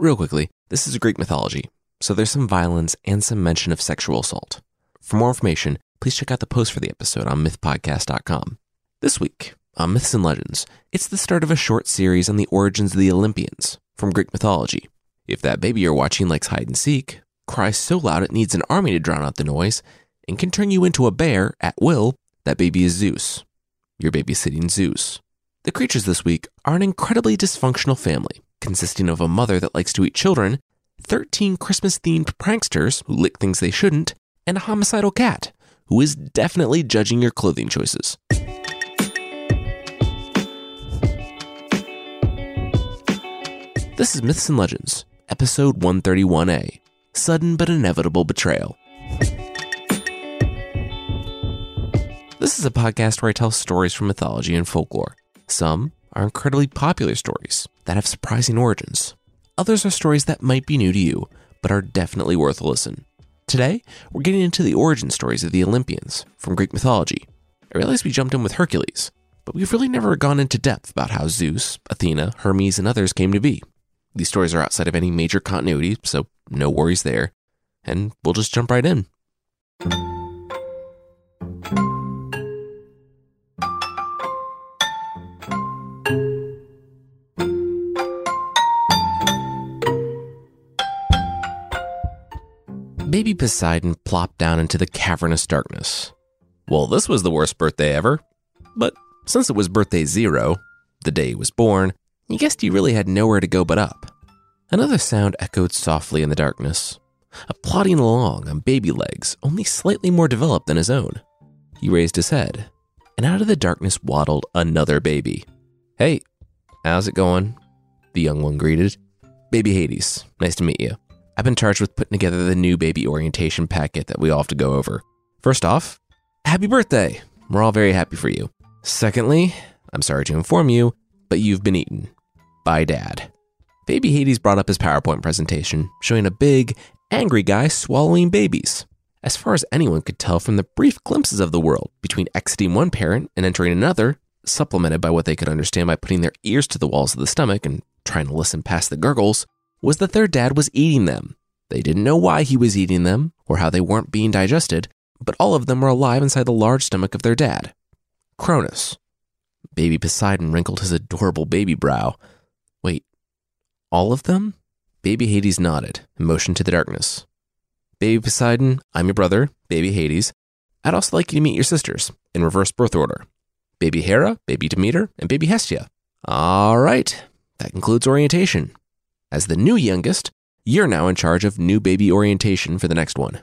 Real quickly, this is Greek mythology, so there's some violence and some mention of sexual assault. For more information, please check out the post for the episode on mythpodcast.com. This week, on Myths and Legends, it's the start of a short series on the origins of the Olympians from Greek mythology. If that baby you're watching likes hide and seek, cries so loud it needs an army to drown out the noise, and can turn you into a bear at will, that baby is Zeus. You're babysitting Zeus. The creatures this week are an incredibly dysfunctional family consisting of a mother that likes to eat children, 13 Christmas themed pranksters who lick things they shouldn't, and a homicidal cat who is definitely judging your clothing choices. This is Myths and Legends, episode 131A Sudden but Inevitable Betrayal. This is a podcast where I tell stories from mythology and folklore. Some are incredibly popular stories that have surprising origins. Others are stories that might be new to you, but are definitely worth a listen. Today, we're getting into the origin stories of the Olympians from Greek mythology. I realize we jumped in with Hercules, but we've really never gone into depth about how Zeus, Athena, Hermes, and others came to be. These stories are outside of any major continuity, so no worries there. And we'll just jump right in. Baby Poseidon plopped down into the cavernous darkness. Well, this was the worst birthday ever. But since it was birthday zero, the day he was born, he guessed he really had nowhere to go but up. Another sound echoed softly in the darkness, a plodding along on baby legs, only slightly more developed than his own. He raised his head, and out of the darkness waddled another baby. Hey, how's it going? The young one greeted. Baby Hades, nice to meet you. I've been charged with putting together the new baby orientation packet that we all have to go over. First off, happy birthday. We're all very happy for you. Secondly, I'm sorry to inform you, but you've been eaten by dad. Baby Hades brought up his PowerPoint presentation, showing a big, angry guy swallowing babies. As far as anyone could tell from the brief glimpses of the world between exiting one parent and entering another, supplemented by what they could understand by putting their ears to the walls of the stomach and trying to listen past the gurgles, was that their dad was eating them. They didn't know why he was eating them or how they weren't being digested, but all of them were alive inside the large stomach of their dad. Cronus. Baby Poseidon wrinkled his adorable baby brow. Wait, all of them? Baby Hades nodded and motioned to the darkness. Baby Poseidon, I'm your brother, Baby Hades. I'd also like you to meet your sisters in reverse birth order Baby Hera, Baby Demeter, and Baby Hestia. All right, that concludes orientation. As the new youngest, you're now in charge of new baby orientation for the next one.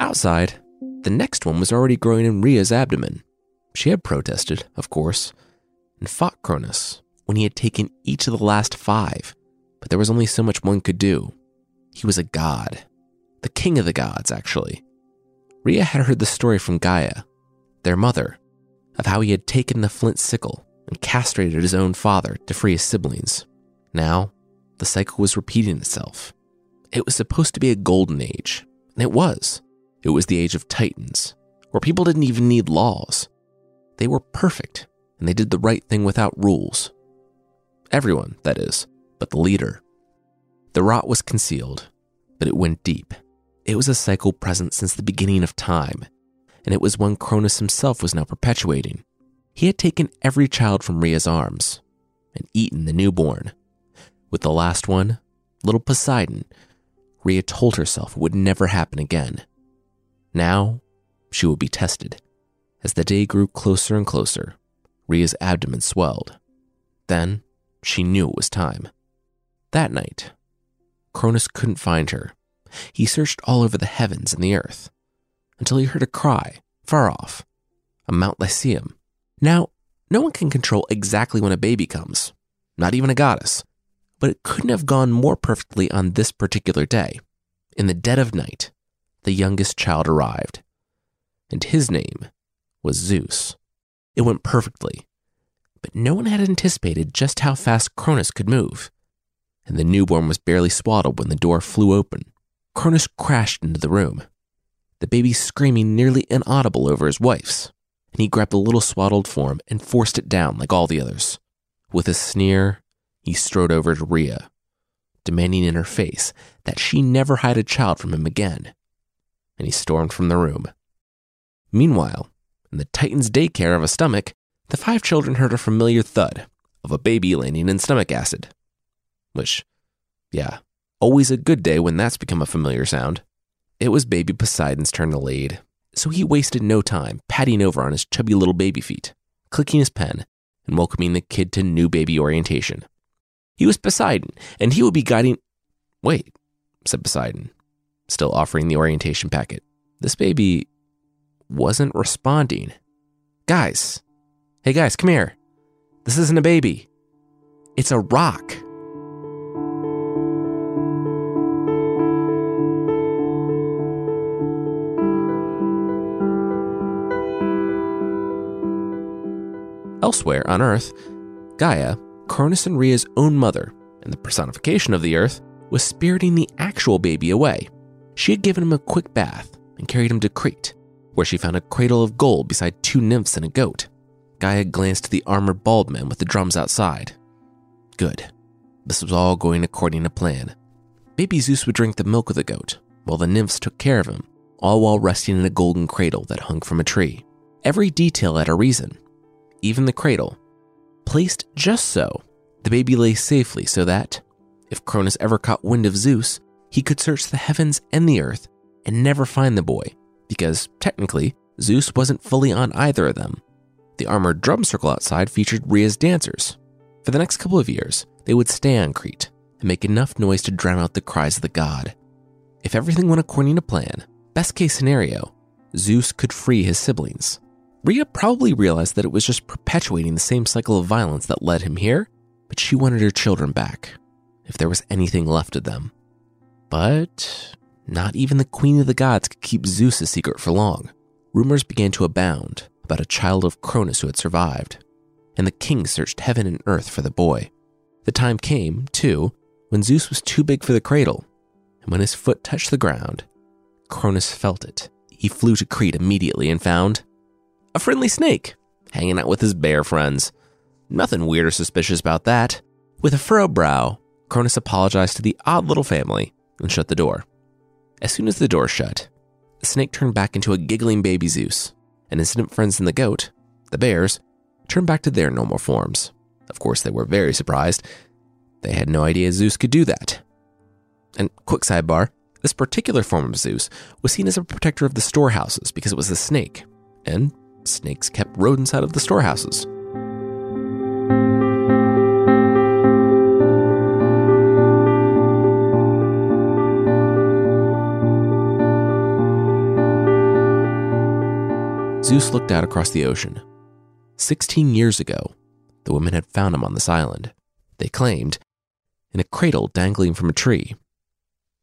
Outside, the next one was already growing in Rhea's abdomen. She had protested, of course, and fought Cronus when he had taken each of the last five, but there was only so much one could do. He was a god. The king of the gods, actually. Rhea had heard the story from Gaia, their mother, of how he had taken the flint sickle and castrated his own father to free his siblings. Now, the cycle was repeating itself. It was supposed to be a golden age, and it was. It was the age of Titans, where people didn't even need laws. They were perfect, and they did the right thing without rules. Everyone, that is, but the leader. The rot was concealed, but it went deep. It was a cycle present since the beginning of time, and it was one Cronus himself was now perpetuating. He had taken every child from Rhea's arms and eaten the newborn. With the last one, little Poseidon, Rhea told herself it would never happen again. Now, she would be tested. As the day grew closer and closer, Rhea's abdomen swelled. Then, she knew it was time. That night, Cronus couldn't find her. He searched all over the heavens and the earth until he heard a cry far off, a Mount Lycaeum. Now, no one can control exactly when a baby comes, not even a goddess, but it couldn't have gone more perfectly on this particular day. In the dead of night, the youngest child arrived, and his name was Zeus. It went perfectly, but no one had anticipated just how fast Cronus could move and the newborn was barely swaddled when the door flew open. Cronus crashed into the room, the baby screaming nearly inaudible over his wife's, and he grabbed the little swaddled form and forced it down like all the others. With a sneer, he strode over to Rhea, demanding in her face that she never hide a child from him again, and he stormed from the room. Meanwhile, in the Titan's daycare of a stomach, the five children heard a familiar thud of a baby landing in stomach acid. Which, yeah, always a good day when that's become a familiar sound. It was baby Poseidon's turn to lead, so he wasted no time patting over on his chubby little baby feet, clicking his pen, and welcoming the kid to new baby orientation. He was Poseidon, and he would be guiding. Wait, said Poseidon, still offering the orientation packet. This baby wasn't responding. Guys, hey guys, come here. This isn't a baby, it's a rock. Elsewhere on Earth, Gaia, Cronus and Rhea's own mother, and the personification of the Earth, was spiriting the actual baby away. She had given him a quick bath and carried him to Crete, where she found a cradle of gold beside two nymphs and a goat. Gaia glanced at the armored bald man with the drums outside. Good. This was all going according to plan. Baby Zeus would drink the milk of the goat, while the nymphs took care of him, all while resting in a golden cradle that hung from a tree. Every detail had a reason, even the cradle, placed just so the baby lay safely so that, if Cronus ever caught wind of Zeus, he could search the heavens and the earth and never find the boy, because technically, Zeus wasn't fully on either of them. The armored drum circle outside featured Rhea's dancers. For the next couple of years, they would stay on Crete and make enough noise to drown out the cries of the god. If everything went according to plan, best case scenario, Zeus could free his siblings. Rhea probably realized that it was just perpetuating the same cycle of violence that led him here, but she wanted her children back, if there was anything left of them. But not even the Queen of the Gods could keep Zeus a secret for long. Rumors began to abound about a child of Cronus who had survived, and the king searched heaven and earth for the boy. The time came, too, when Zeus was too big for the cradle, and when his foot touched the ground, Cronus felt it. He flew to Crete immediately and found a friendly snake, hanging out with his bear friends. Nothing weird or suspicious about that. With a furrowed brow, Cronus apologized to the odd little family and shut the door. As soon as the door shut, the snake turned back into a giggling baby Zeus, and his friends and the goat, the bears, turned back to their normal forms. Of course, they were very surprised. They had no idea Zeus could do that. And quick sidebar this particular form of Zeus was seen as a protector of the storehouses because it was a snake, and snakes kept rodents out of the storehouses. Zeus looked out across the ocean. Sixteen years ago, the women had found him on this island. They claimed, in a cradle dangling from a tree.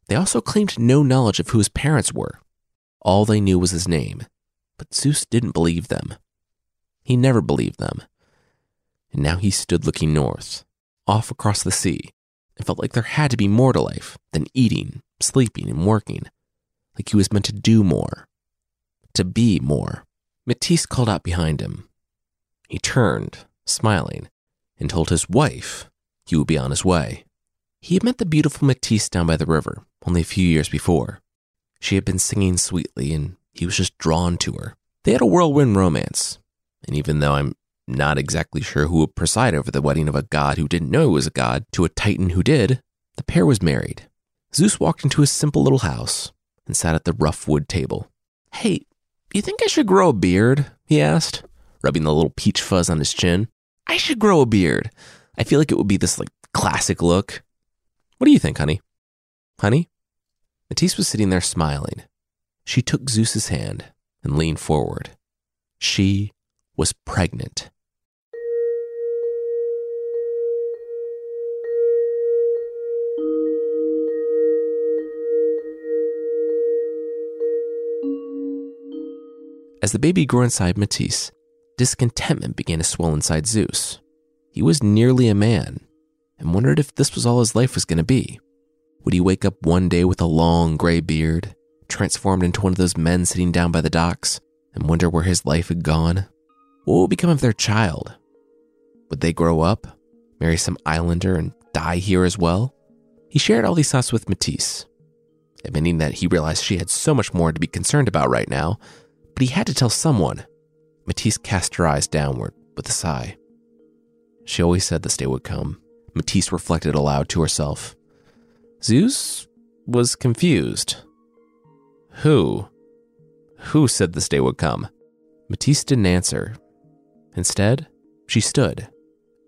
They also claimed no knowledge of who his parents were. All they knew was his name but Zeus didn't believe them. He never believed them. And now he stood looking north, off across the sea, and felt like there had to be more to life than eating, sleeping, and working. Like he was meant to do more, to be more. Metis called out behind him. He turned, smiling, and told his wife he would be on his way. He had met the beautiful Metis down by the river only a few years before. She had been singing sweetly and he was just drawn to her. They had a whirlwind romance, and even though I'm not exactly sure who would preside over the wedding of a god who didn't know he was a god to a titan who did, the pair was married. Zeus walked into his simple little house and sat at the rough wood table. Hey, you think I should grow a beard? he asked, rubbing the little peach fuzz on his chin. I should grow a beard. I feel like it would be this like classic look. What do you think, honey? Honey? Metis was sitting there smiling, she took Zeus's hand and leaned forward. She was pregnant. As the baby grew inside Metis, discontentment began to swell inside Zeus. He was nearly a man and wondered if this was all his life was going to be. Would he wake up one day with a long gray beard, transformed into one of those men sitting down by the docks, and wonder where his life had gone? What would become of their child? Would they grow up, marry some islander, and die here as well? He shared all these thoughts with Metis, admitting that he realized she had so much more to be concerned about right now, but he had to tell someone. Metis cast her eyes downward with a sigh. She always said this day would come. Metis reflected aloud to herself. Zeus was confused. Who? Who said this day would come? Metis didn't answer. Instead, she stood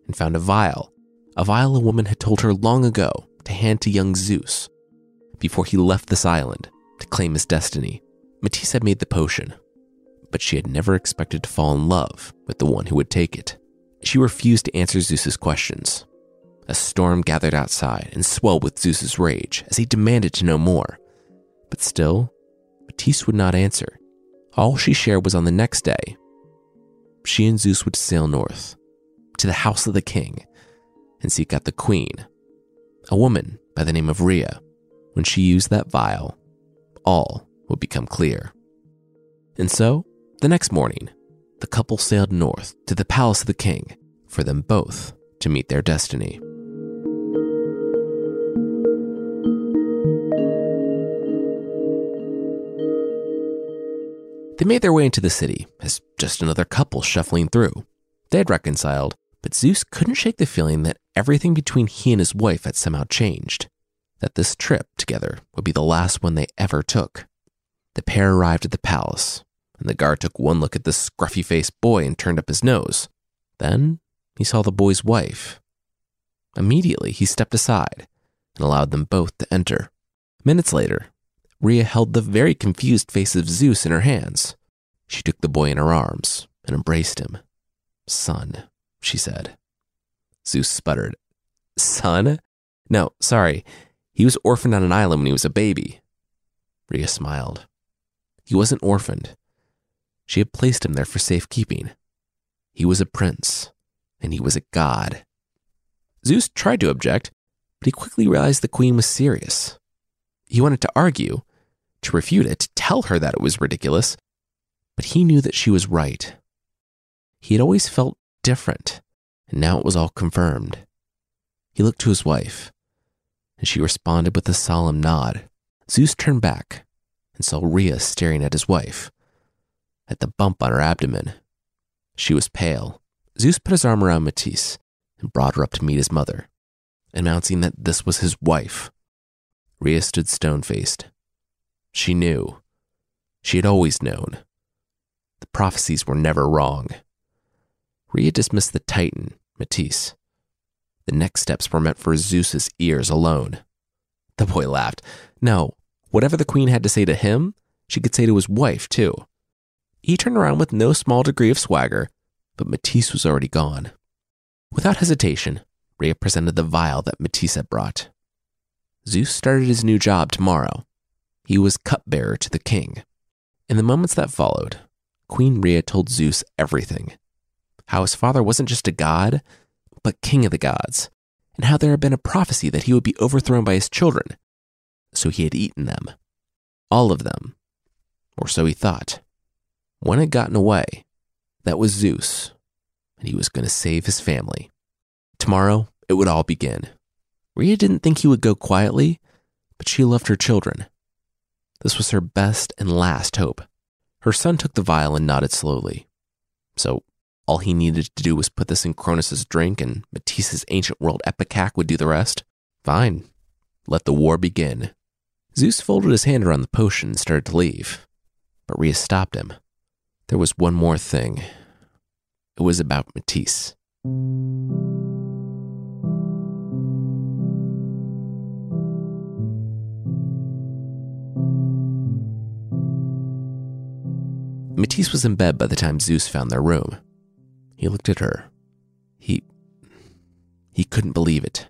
and found a vial, a vial a woman had told her long ago to hand to young Zeus before he left this island to claim his destiny. Metis had made the potion, but she had never expected to fall in love with the one who would take it. She refused to answer Zeus's questions. A storm gathered outside and swelled with Zeus's rage as he demanded to know more. But still, Metis would not answer. All she shared was on the next day. She and Zeus would sail north to the house of the king and seek out the queen, a woman by the name of Rhea. When she used that vial, all would become clear. And so, the next morning, the couple sailed north to the palace of the king for them both to meet their destiny. They made their way into the city as just another couple shuffling through. They had reconciled, but Zeus couldn't shake the feeling that everything between he and his wife had somehow changed, that this trip together would be the last one they ever took. The pair arrived at the palace, and the guard took one look at the scruffy faced boy and turned up his nose. Then he saw the boy's wife. Immediately, he stepped aside and allowed them both to enter. Minutes later, Rhea held the very confused face of Zeus in her hands. She took the boy in her arms and embraced him. Son, she said. Zeus sputtered. Son? No, sorry. He was orphaned on an island when he was a baby. Rhea smiled. He wasn't orphaned. She had placed him there for safekeeping. He was a prince, and he was a god. Zeus tried to object, but he quickly realized the queen was serious. He wanted to argue, to refute it, tell her that it was ridiculous, but he knew that she was right. He had always felt different, and now it was all confirmed. He looked to his wife, and she responded with a solemn nod. Zeus turned back and saw Rhea staring at his wife, at the bump on her abdomen. She was pale. Zeus put his arm around Metis and brought her up to meet his mother, announcing that this was his wife. Rhea stood stone faced, she knew. She had always known. The prophecies were never wrong. Rhea dismissed the Titan, Metis. The next steps were meant for Zeus's ears alone. The boy laughed. No, whatever the queen had to say to him, she could say to his wife, too. He turned around with no small degree of swagger, but Metis was already gone. Without hesitation, Rhea presented the vial that Metis had brought. Zeus started his new job tomorrow, he was cupbearer to the king. In the moments that followed, Queen Rhea told Zeus everything how his father wasn't just a god, but king of the gods, and how there had been a prophecy that he would be overthrown by his children. So he had eaten them. All of them. Or so he thought. One had gotten away. That was Zeus, and he was going to save his family. Tomorrow, it would all begin. Rhea didn't think he would go quietly, but she loved her children. This was her best and last hope. Her son took the vial and nodded slowly. So all he needed to do was put this in Cronus's drink, and Metis's ancient world ipecac would do the rest. Fine. Let the war begin. Zeus folded his hand around the potion and started to leave. But Rhea stopped him. There was one more thing. It was about Metis. Metis was in bed by the time Zeus found their room. He looked at her. He. he couldn't believe it.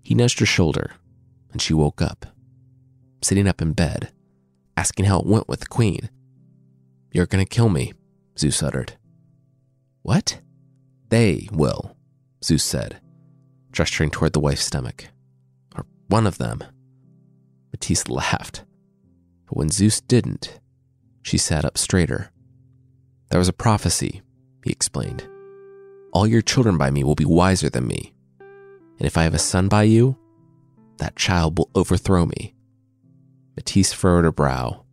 He nudged her shoulder, and she woke up, sitting up in bed, asking how it went with the queen. You're gonna kill me, Zeus uttered. What? They will, Zeus said, gesturing toward the wife's stomach. Or one of them. Metis laughed. But when Zeus didn't, she sat up straighter. There was a prophecy, he explained. All your children by me will be wiser than me. And if I have a son by you, that child will overthrow me. Metis furrowed her brow.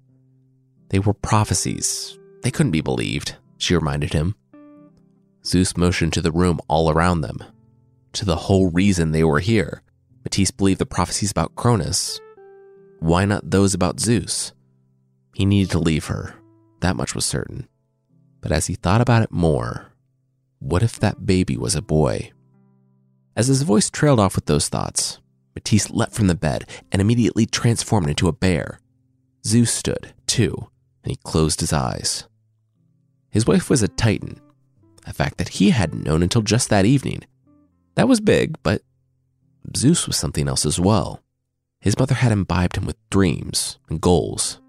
They were prophecies. They couldn't be believed, she reminded him. Zeus motioned to the room all around them, to the whole reason they were here. Metis believed the prophecies about Cronus. Why not those about Zeus? He needed to leave her, that much was certain. But as he thought about it more, what if that baby was a boy? As his voice trailed off with those thoughts, Metis leapt from the bed and immediately transformed into a bear. Zeus stood, too, and he closed his eyes. His wife was a Titan, a fact that he hadn't known until just that evening. That was big, but Zeus was something else as well. His mother had imbibed him with dreams and goals.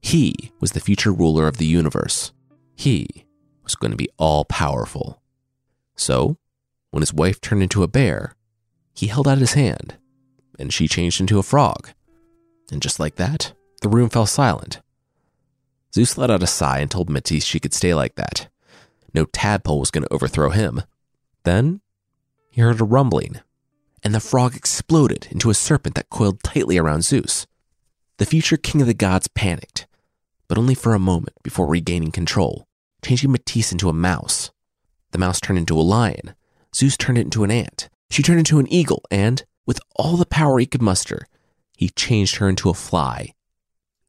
He was the future ruler of the universe. He was going to be all powerful. So, when his wife turned into a bear, he held out his hand, and she changed into a frog. And just like that, the room fell silent. Zeus let out a sigh and told Metis she could stay like that. No tadpole was going to overthrow him. Then he heard a rumbling, and the frog exploded into a serpent that coiled tightly around Zeus. The future king of the gods panicked, but only for a moment before regaining control, changing Metis into a mouse. The mouse turned into a lion. Zeus turned it into an ant. She turned into an eagle, and, with all the power he could muster, he changed her into a fly.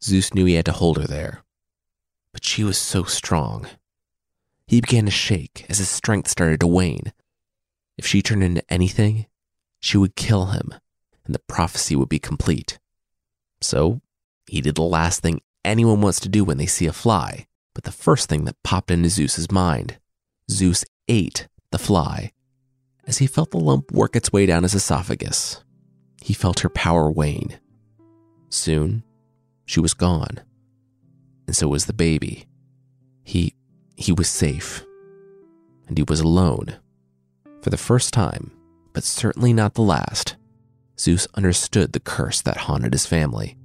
Zeus knew he had to hold her there. But she was so strong. He began to shake as his strength started to wane. If she turned into anything, she would kill him, and the prophecy would be complete. So, he did the last thing anyone wants to do when they see a fly, but the first thing that popped into Zeus's mind. Zeus ate the fly. As he felt the lump work its way down his esophagus, he felt her power wane. Soon, she was gone. And so was the baby. He he was safe. And he was alone. For the first time, but certainly not the last, Zeus understood the curse that haunted his family.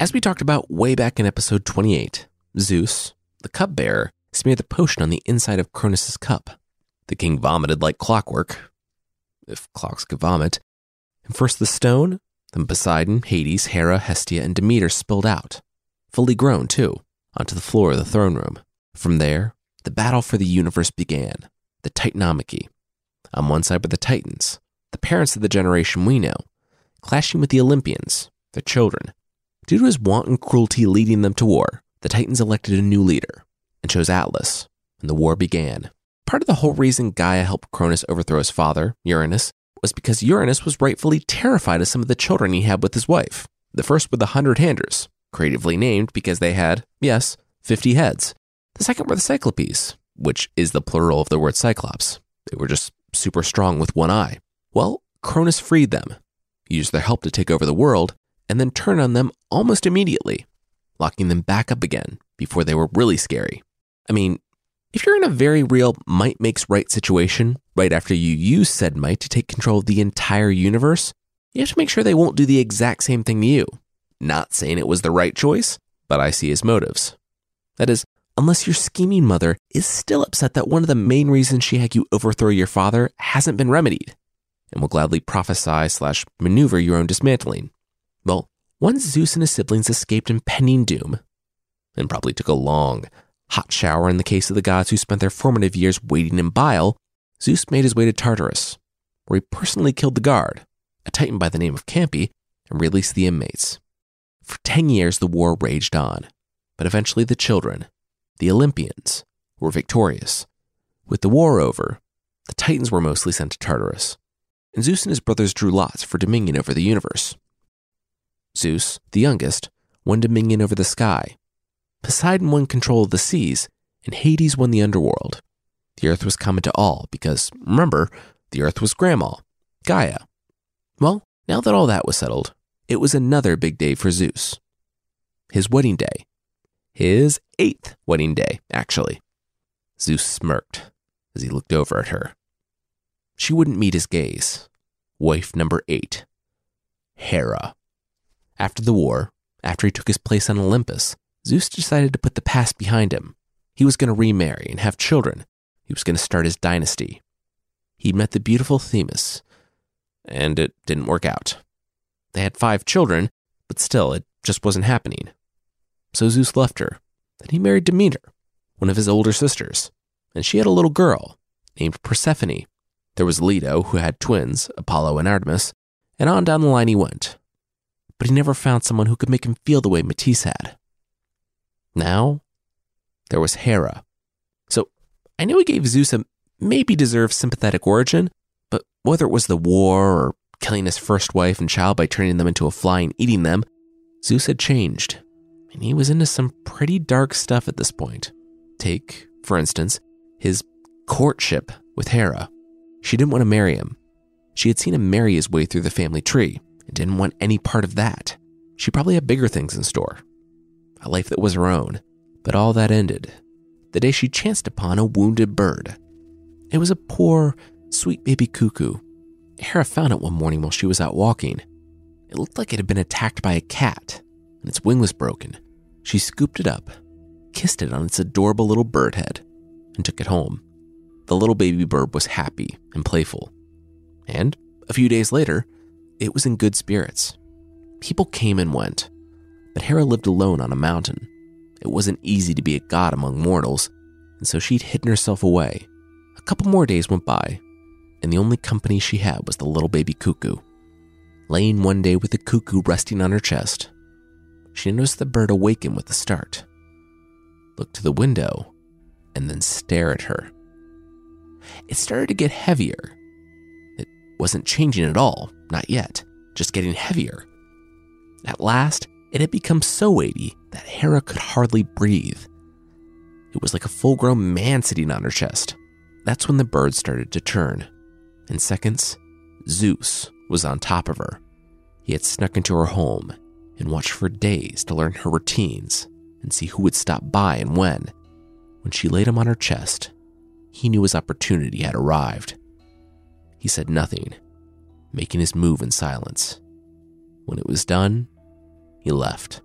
As we talked about way back in episode 28, Zeus, the cupbearer, smeared the potion on the inside of Cronus's cup. The king vomited like clockwork, if clocks could vomit. And first the stone, then Poseidon, Hades, Hera, Hestia, and Demeter spilled out, fully grown too, onto the floor of the throne room. From there, the battle for the universe began, the Titanomachy. On one side were the Titans, the parents of the generation we know, clashing with the Olympians, their children. Due to his wanton cruelty leading them to war, the Titans elected a new leader and chose Atlas, and the war began. Part of the whole reason Gaia helped Cronus overthrow his father, Uranus, was because Uranus was rightfully terrified of some of the children he had with his wife. The first were the Hundred Handers, creatively named because they had, yes, 50 heads. The second were the Cyclopes, which is the plural of the word Cyclops. They were just super strong with one eye. Well, Cronus freed them, used their help to take over the world, and then turn on them almost immediately locking them back up again before they were really scary. I mean, if you're in a very real might makes right situation right after you use said might to take control of the entire universe, you have to make sure they won't do the exact same thing to you. Not saying it was the right choice, but I see his motives. That is, unless your scheming mother is still upset that one of the main reasons she had you overthrow your father hasn't been remedied, and will gladly prophesy slash maneuver your own dismantling. Well, once Zeus and his siblings escaped impending doom, and probably took a long, hot shower in the case of the gods who spent their formative years waiting in bile, Zeus made his way to Tartarus, where he personally killed the guard, a titan by the name of Campe, and released the inmates. For 10 years, the war raged on, but eventually the children, the Olympians, were victorious. With the war over, the Titans were mostly sent to Tartarus, and Zeus and his brothers drew lots for dominion over the universe. Zeus, the youngest, won dominion over the sky. Poseidon won control of the seas, and Hades won the underworld. The earth was common to all because, remember, the earth was grandma, Gaia. Well, Now that all that was settled, it was another big day for Zeus. His wedding day. His eighth wedding day, actually. Zeus smirked as he looked over at her. She wouldn't meet his gaze. Wife number eight, Hera. After the war, after he took his place on Olympus, Zeus decided to put the past behind him. He was going to remarry and have children. He was going to start his dynasty. He met the beautiful Themis, and it didn't work out. They had five children, but still, it just wasn't happening. So Zeus left her. Then he married Demeter, one of his older sisters, and she had a little girl named Persephone. There was Leto, who had twins, Apollo and Artemis, and on down the line he went. But he never found someone who could make him feel the way Metis had. Now, there was Hera. So I know he gave Zeus a maybe deserved sympathetic origin, but whether it was the war or killing his first wife and child by turning them into a fly and eating them, Zeus had changed, and he was into some pretty dark stuff at this point. Take, for instance, his courtship with Hera. She didn't want to marry him. She had seen him marry his way through the family tree and didn't want any part of that. She probably had bigger things in store a life that was her own. But all that ended the day she chanced upon a wounded bird. It was a poor, sweet baby cuckoo. Hera found it one morning while she was out walking. It looked like it had been attacked by a cat, and its wing was broken. She scooped it up, kissed it on its adorable little bird head, and took it home. The little baby bird was happy and playful. And a few days later, it was in good spirits. People came and went, but Hera lived alone on a mountain. It wasn't easy to be a god among mortals, and so she'd hidden herself away. A couple more days went by, and the only company she had was the little baby cuckoo. Laying one day with the cuckoo resting on her chest, she noticed the bird awaken with a start, look to the window, and then stare at her. It started to get heavier. It wasn't changing at all, not yet, just getting heavier. At last, it had become so weighty that Hera could hardly breathe. It was like a full grown man sitting on her chest. That's when the bird started to turn. In seconds, Zeus was on top of her. He had snuck into her home and watched for days to learn her routines and see who would stop by and when. When she laid him on her chest, he knew his opportunity had arrived. He said nothing, making his move in silence. When it was done, he left.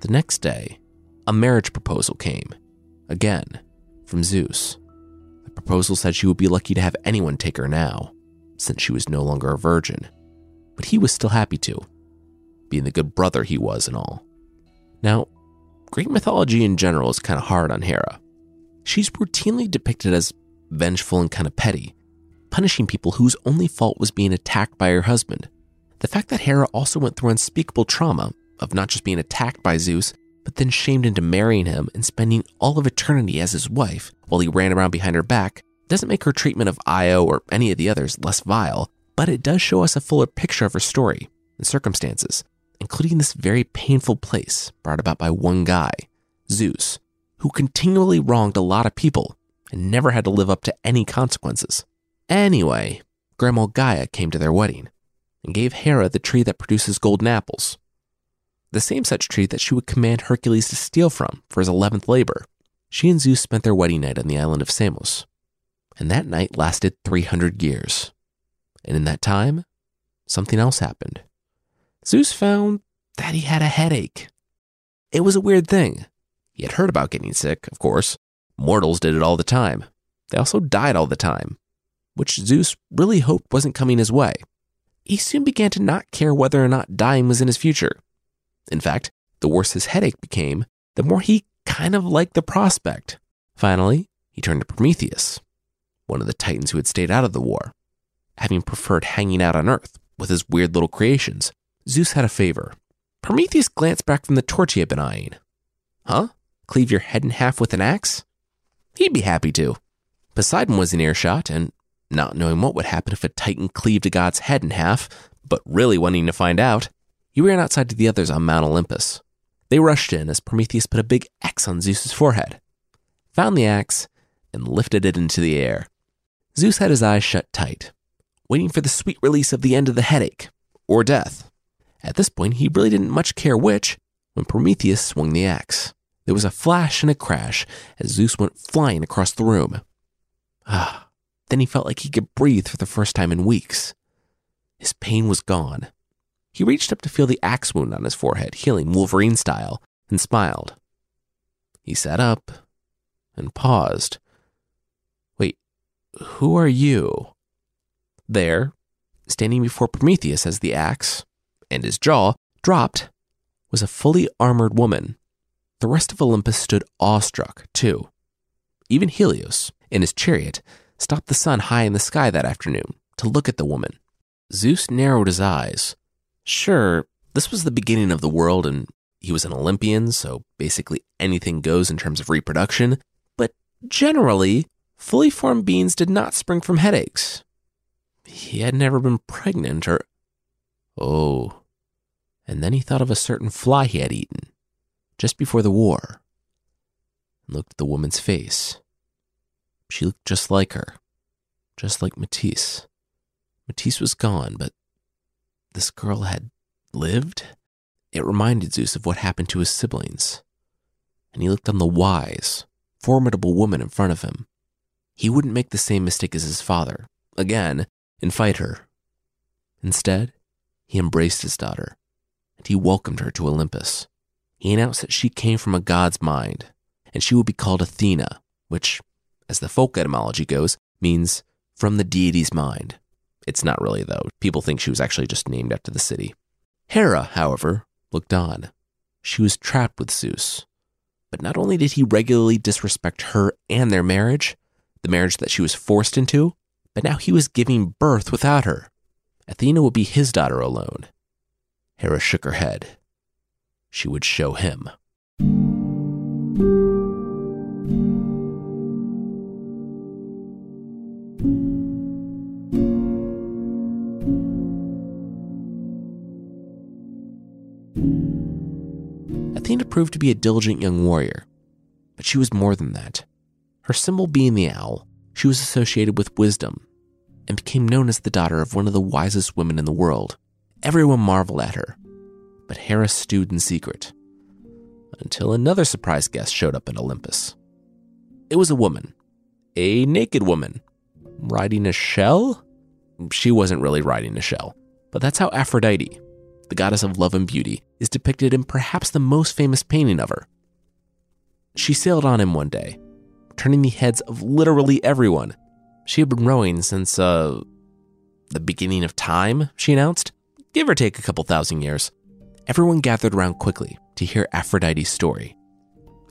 The next day, a marriage proposal came, again, from Zeus. The proposal said she would be lucky to have anyone take her now, since she was no longer a virgin. But he was still happy to, being the good brother he was and all. Now, Greek mythology in general is kind of hard on Hera. She's routinely depicted as vengeful and kind of petty, punishing people whose only fault was being attacked by her husband. The fact that Hera also went through unspeakable trauma of not just being attacked by Zeus, but then shamed into marrying him and spending all of eternity as his wife while he ran around behind her back doesn't make her treatment of Io or any of the others less vile, but it does show us a fuller picture of her story and circumstances, including this very painful place brought about by one guy, Zeus, who continually wronged a lot of people and never had to live up to any consequences. Anyway, Grandma Gaia came to their wedding and gave Hera the tree that produces golden apples the same such tree that she would command Hercules to steal from for his 11th labor. She and Zeus spent their wedding night on the island of Samos, and that night lasted 300 years. And in that time, something else happened. Zeus found that he had a headache. It was a weird thing. He had heard about getting sick, of course. Mortals did it all the time. They also died all the time, which Zeus really hoped wasn't coming his way. He soon began to not care whether or not dying was in his future. In fact, the worse his headache became, the more he kind of liked the prospect. Finally, he turned to Prometheus, one of the Titans who had stayed out of the war. Having preferred hanging out on Earth with his weird little creations, Zeus had a favor. Prometheus glanced back from the torch he had been eyeing. Huh? Cleave your head in half with an axe? He'd be happy to. Poseidon was in earshot, and not knowing what would happen if a Titan cleaved a god's head in half, but really wanting to find out, he ran outside to the others on Mount Olympus. They rushed in as Prometheus put a big X on Zeus's forehead, found the axe, and lifted it into the air. Zeus had his eyes shut tight, waiting for the sweet release of the end of the headache, or death. At this point, he really didn't much care which when Prometheus swung the axe. There was a flash and a crash as Zeus went flying across the room. Ah, then he felt like he could breathe for the first time in weeks. His pain was gone. He reached up to feel the axe wound on his forehead, healing Wolverine style, and smiled. He sat up and paused. Wait, who are you? There, standing before Prometheus as the axe, and his jaw dropped, was a fully armored woman. The rest of Olympus stood awestruck, too. Even Helios, in his chariot, stopped the sun high in the sky that afternoon to look at the woman. Zeus narrowed his eyes. Sure, this was the beginning of the world and he was an Olympian, so basically anything goes in terms of reproduction, but generally, fully formed beings did not spring from headaches. He had never been pregnant or. Oh. And then he thought of a certain fly he had eaten just before the war and looked at the woman's face. She looked just like her, just like Metis. Metis was gone, but this girl had lived? It reminded Zeus of what happened to his siblings. And he looked on the wise, formidable woman in front of him. He wouldn't make the same mistake as his father, again, and fight her. Instead, he embraced his daughter, and he welcomed her to Olympus. He announced that she came from a god's mind, and she would be called Athena, which, as the folk etymology goes, means from the deity's mind. It's not really, though. People think she was actually just named after the city. Hera, however, looked on. She was trapped with Zeus. But not only did he regularly disrespect her and their marriage, the marriage that she was forced into, but now he was giving birth without her. Athena would be his daughter alone. Hera shook her head. She would show him. Proved to be a diligent young warrior, but she was more than that. Her symbol being the owl, she was associated with wisdom and became known as the daughter of one of the wisest women in the world. Everyone marveled at her, but Hera stewed in secret until another surprise guest showed up in Olympus. It was a woman, a naked woman, riding a shell? She wasn't really riding a shell, but that's how Aphrodite, the goddess of love and beauty, is depicted in perhaps the most famous painting of her. She sailed on him one day, turning the heads of literally everyone. She had been rowing since, uh, the beginning of time, she announced, give or take a couple thousand years. Everyone gathered around quickly to hear Aphrodite's story.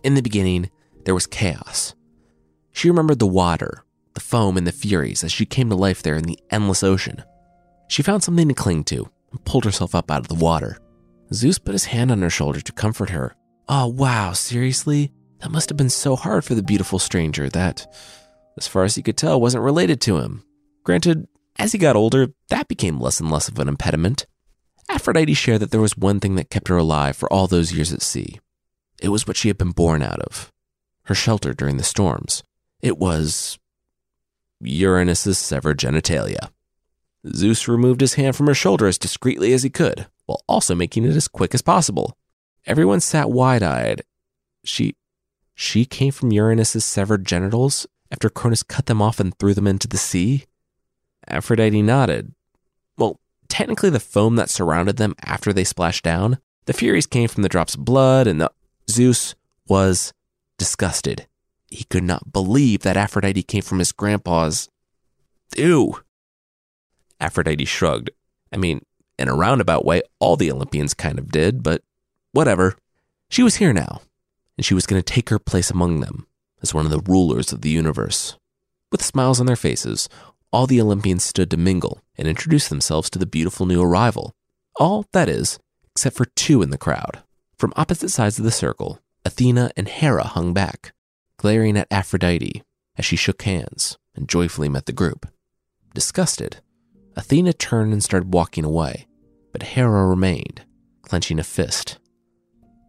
In the beginning, there was chaos. She remembered the water, the foam, and the furies as she came to life there in the endless ocean. She found something to cling to and pulled herself up out of the water. Zeus put his hand on her shoulder to comfort her. Oh, wow, seriously? That must have been so hard for the beautiful stranger that, as far as he could tell, wasn't related to him. Granted, as he got older, that became less and less of an impediment. Aphrodite shared that there was one thing that kept her alive for all those years at sea. It was what she had been born out of her shelter during the storms. It was Uranus's severed genitalia. Zeus removed his hand from her shoulder as discreetly as he could, while also making it as quick as possible. Everyone sat wide eyed. She. She came from Uranus's severed genitals after Cronus cut them off and threw them into the sea? Aphrodite nodded. Well, technically, the foam that surrounded them after they splashed down, the Furies came from the drops of blood, and the Zeus was disgusted. He could not believe that Aphrodite came from his grandpa's. Ew. Aphrodite shrugged. I mean, in a roundabout way, all the Olympians kind of did, but whatever. She was here now, and she was going to take her place among them as one of the rulers of the universe. With smiles on their faces, all the Olympians stood to mingle and introduce themselves to the beautiful new arrival. All, that is, except for two in the crowd. From opposite sides of the circle, Athena and Hera hung back, glaring at Aphrodite as she shook hands and joyfully met the group. Disgusted, Athena turned and started walking away, but Hera remained, clenching a fist.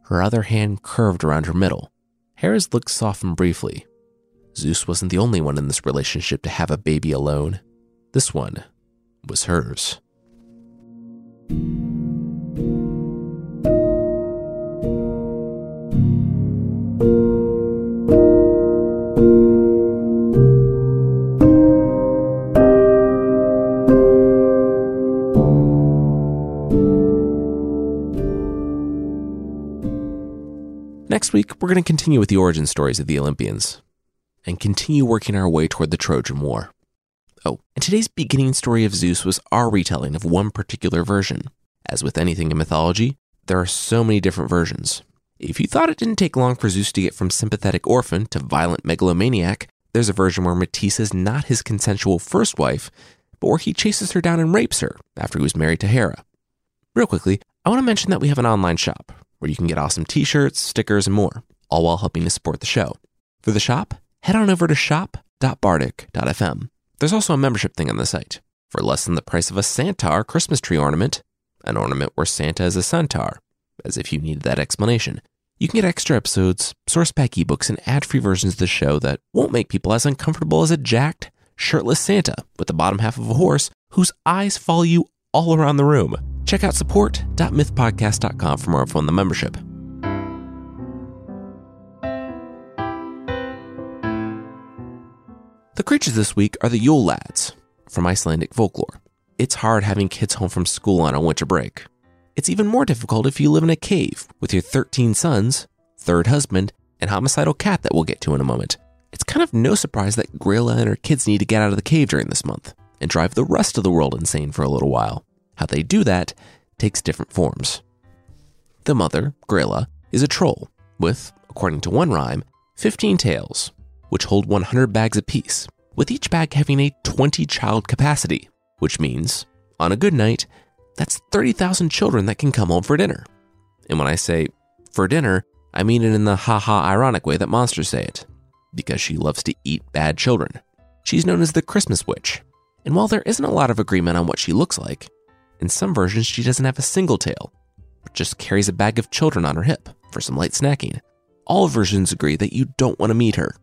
Her other hand curved around her middle. Hera's look softened briefly. Zeus wasn't the only one in this relationship to have a baby alone. This one was hers. We're going to continue with the origin stories of the Olympians and continue working our way toward the Trojan War. Oh, and today's beginning story of Zeus was our retelling of one particular version. As with anything in mythology, there are so many different versions. If you thought it didn't take long for Zeus to get from sympathetic orphan to violent megalomaniac, there's a version where Metis is not his consensual first wife, but where he chases her down and rapes her after he was married to Hera. Real quickly, I want to mention that we have an online shop where you can get awesome t shirts, stickers, and more, all while helping to support the show. For the shop, head on over to shop.bardic.fm. There's also a membership thing on the site. For less than the price of a Santaur Christmas tree ornament, an ornament where Santa is a centaur, as if you needed that explanation, you can get extra episodes, source pack ebooks, and ad free versions of the show that won't make people as uncomfortable as a jacked, shirtless Santa with the bottom half of a horse whose eyes follow you all around the room. Check out support.mythpodcast.com for more info on the membership. The creatures this week are the Yule Lads from Icelandic folklore. It's hard having kids home from school on a winter break. It's even more difficult if you live in a cave with your 13 sons, third husband, and homicidal cat that we'll get to in a moment. It's kind of no surprise that Grilla and her kids need to get out of the cave during this month and drive the rest of the world insane for a little while. How they do that takes different forms. The mother, Grilla, is a troll with, according to one rhyme, 15 tails, which hold 100 bags apiece, with each bag having a 20 child capacity, which means, on a good night, that's 30,000 children that can come home for dinner. And when I say for dinner, I mean it in the haha ironic way that monsters say it, because she loves to eat bad children. She's known as the Christmas Witch, and while there isn't a lot of agreement on what she looks like, in some versions she doesn't have a single tail, but just carries a bag of children on her hip for some light snacking. All versions agree that you don't want to meet her.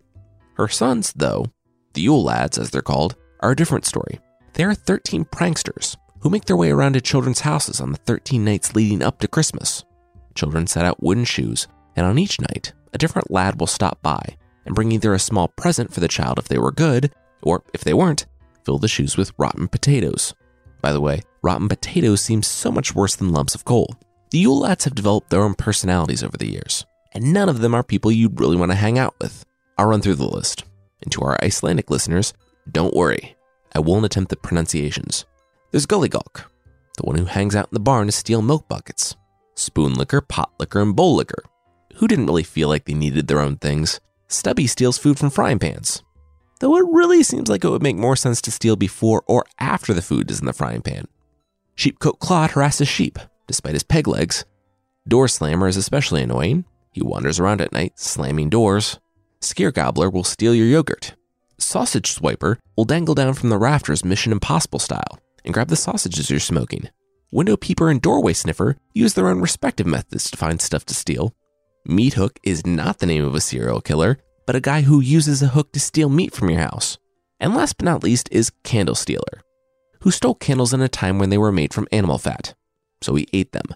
Her sons, though, the Yule Lads as they're called, are a different story. They are 13 pranksters who make their way around to children's houses on the 13 nights leading up to Christmas. Children set out wooden shoes, and on each night, a different lad will stop by and bring either a small present for the child if they were good, or if they weren't, fill the shoes with rotten potatoes. By the way, rotten potatoes seem so much worse than lumps of coal. The Yule lads have developed their own personalities over the years, and none of them are people you'd really want to hang out with. I'll run through the list. And to our Icelandic listeners, don't worry, I won't attempt the pronunciations. There's Gully Gawk, the one who hangs out in the barn to steal milk buckets. Spoon licker, pot licker, and bowl licker. Who didn't really feel like they needed their own things? Stubby steals food from frying pans. Though it really seems like it would make more sense to steal before or after the food is in the frying pan. Sheepcote Clod harasses sheep, despite his peg legs. Door Slammer is especially annoying. He wanders around at night, slamming doors. Skyr Gobbler will steal your yogurt. Sausage Swiper will dangle down from the rafters Mission Impossible style and grab the sausages you're smoking. Window Peeper and Doorway Sniffer use their own respective methods to find stuff to steal. Meat Hook is not the name of a serial killer, but a guy who uses a hook to steal meat from your house. And last but not least is Candle Stealer, who stole candles in a time when they were made from animal fat, so he ate them.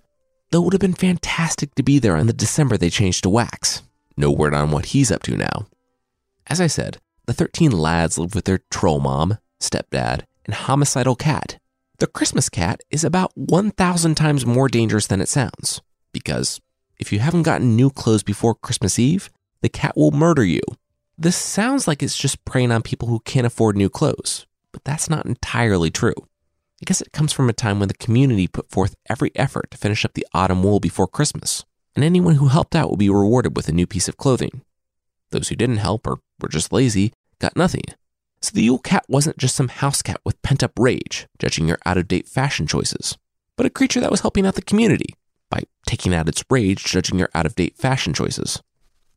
Though it would have been fantastic to be there in the December they changed to wax. No word on what he's up to now. As I said, the 13 lads live with their troll mom, stepdad, and homicidal cat. The Christmas cat is about 1,000 times more dangerous than it sounds, because if you haven't gotten new clothes before Christmas Eve, the cat will murder you. This sounds like it's just preying on people who can't afford new clothes, but that's not entirely true. I guess it comes from a time when the community put forth every effort to finish up the autumn wool before Christmas, and anyone who helped out will be rewarded with a new piece of clothing. Those who didn't help or were just lazy got nothing. So the Yule Cat wasn't just some house cat with pent up rage, judging your out of date fashion choices, but a creature that was helping out the community by taking out its rage, judging your out of date fashion choices.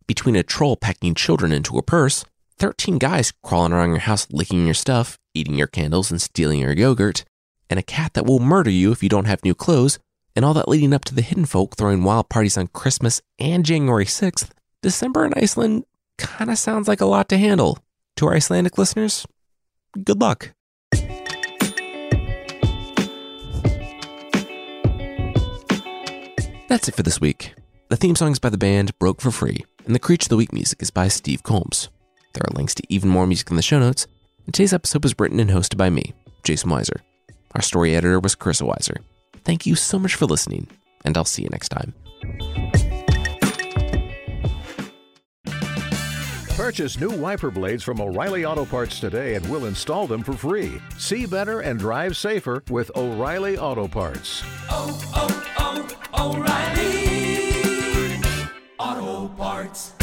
Between a troll packing children into a purse, 13 guys crawling around your house licking your stuff, eating your candles, and stealing your yogurt, and a cat that will murder you if you don't have new clothes, and all that leading up to the hidden folk throwing wild parties on Christmas and January 6th, December in Iceland kind of sounds like a lot to handle. To our Icelandic listeners, good luck. That's it for this week. The theme song is by the band Broke for Free, and the Creature of the Week music is by Steve Combs. There are links to even more music in the show notes, and today's episode was written and hosted by me, Jason Weiser. Our story editor was Carissa Weiser. Thank you so much for listening, and I'll see you next time. Purchase new wiper blades from O'Reilly Auto Parts today and we'll install them for free. See better and drive safer with O'Reilly Auto Parts. oh, oh, oh O'Reilly Auto Parts.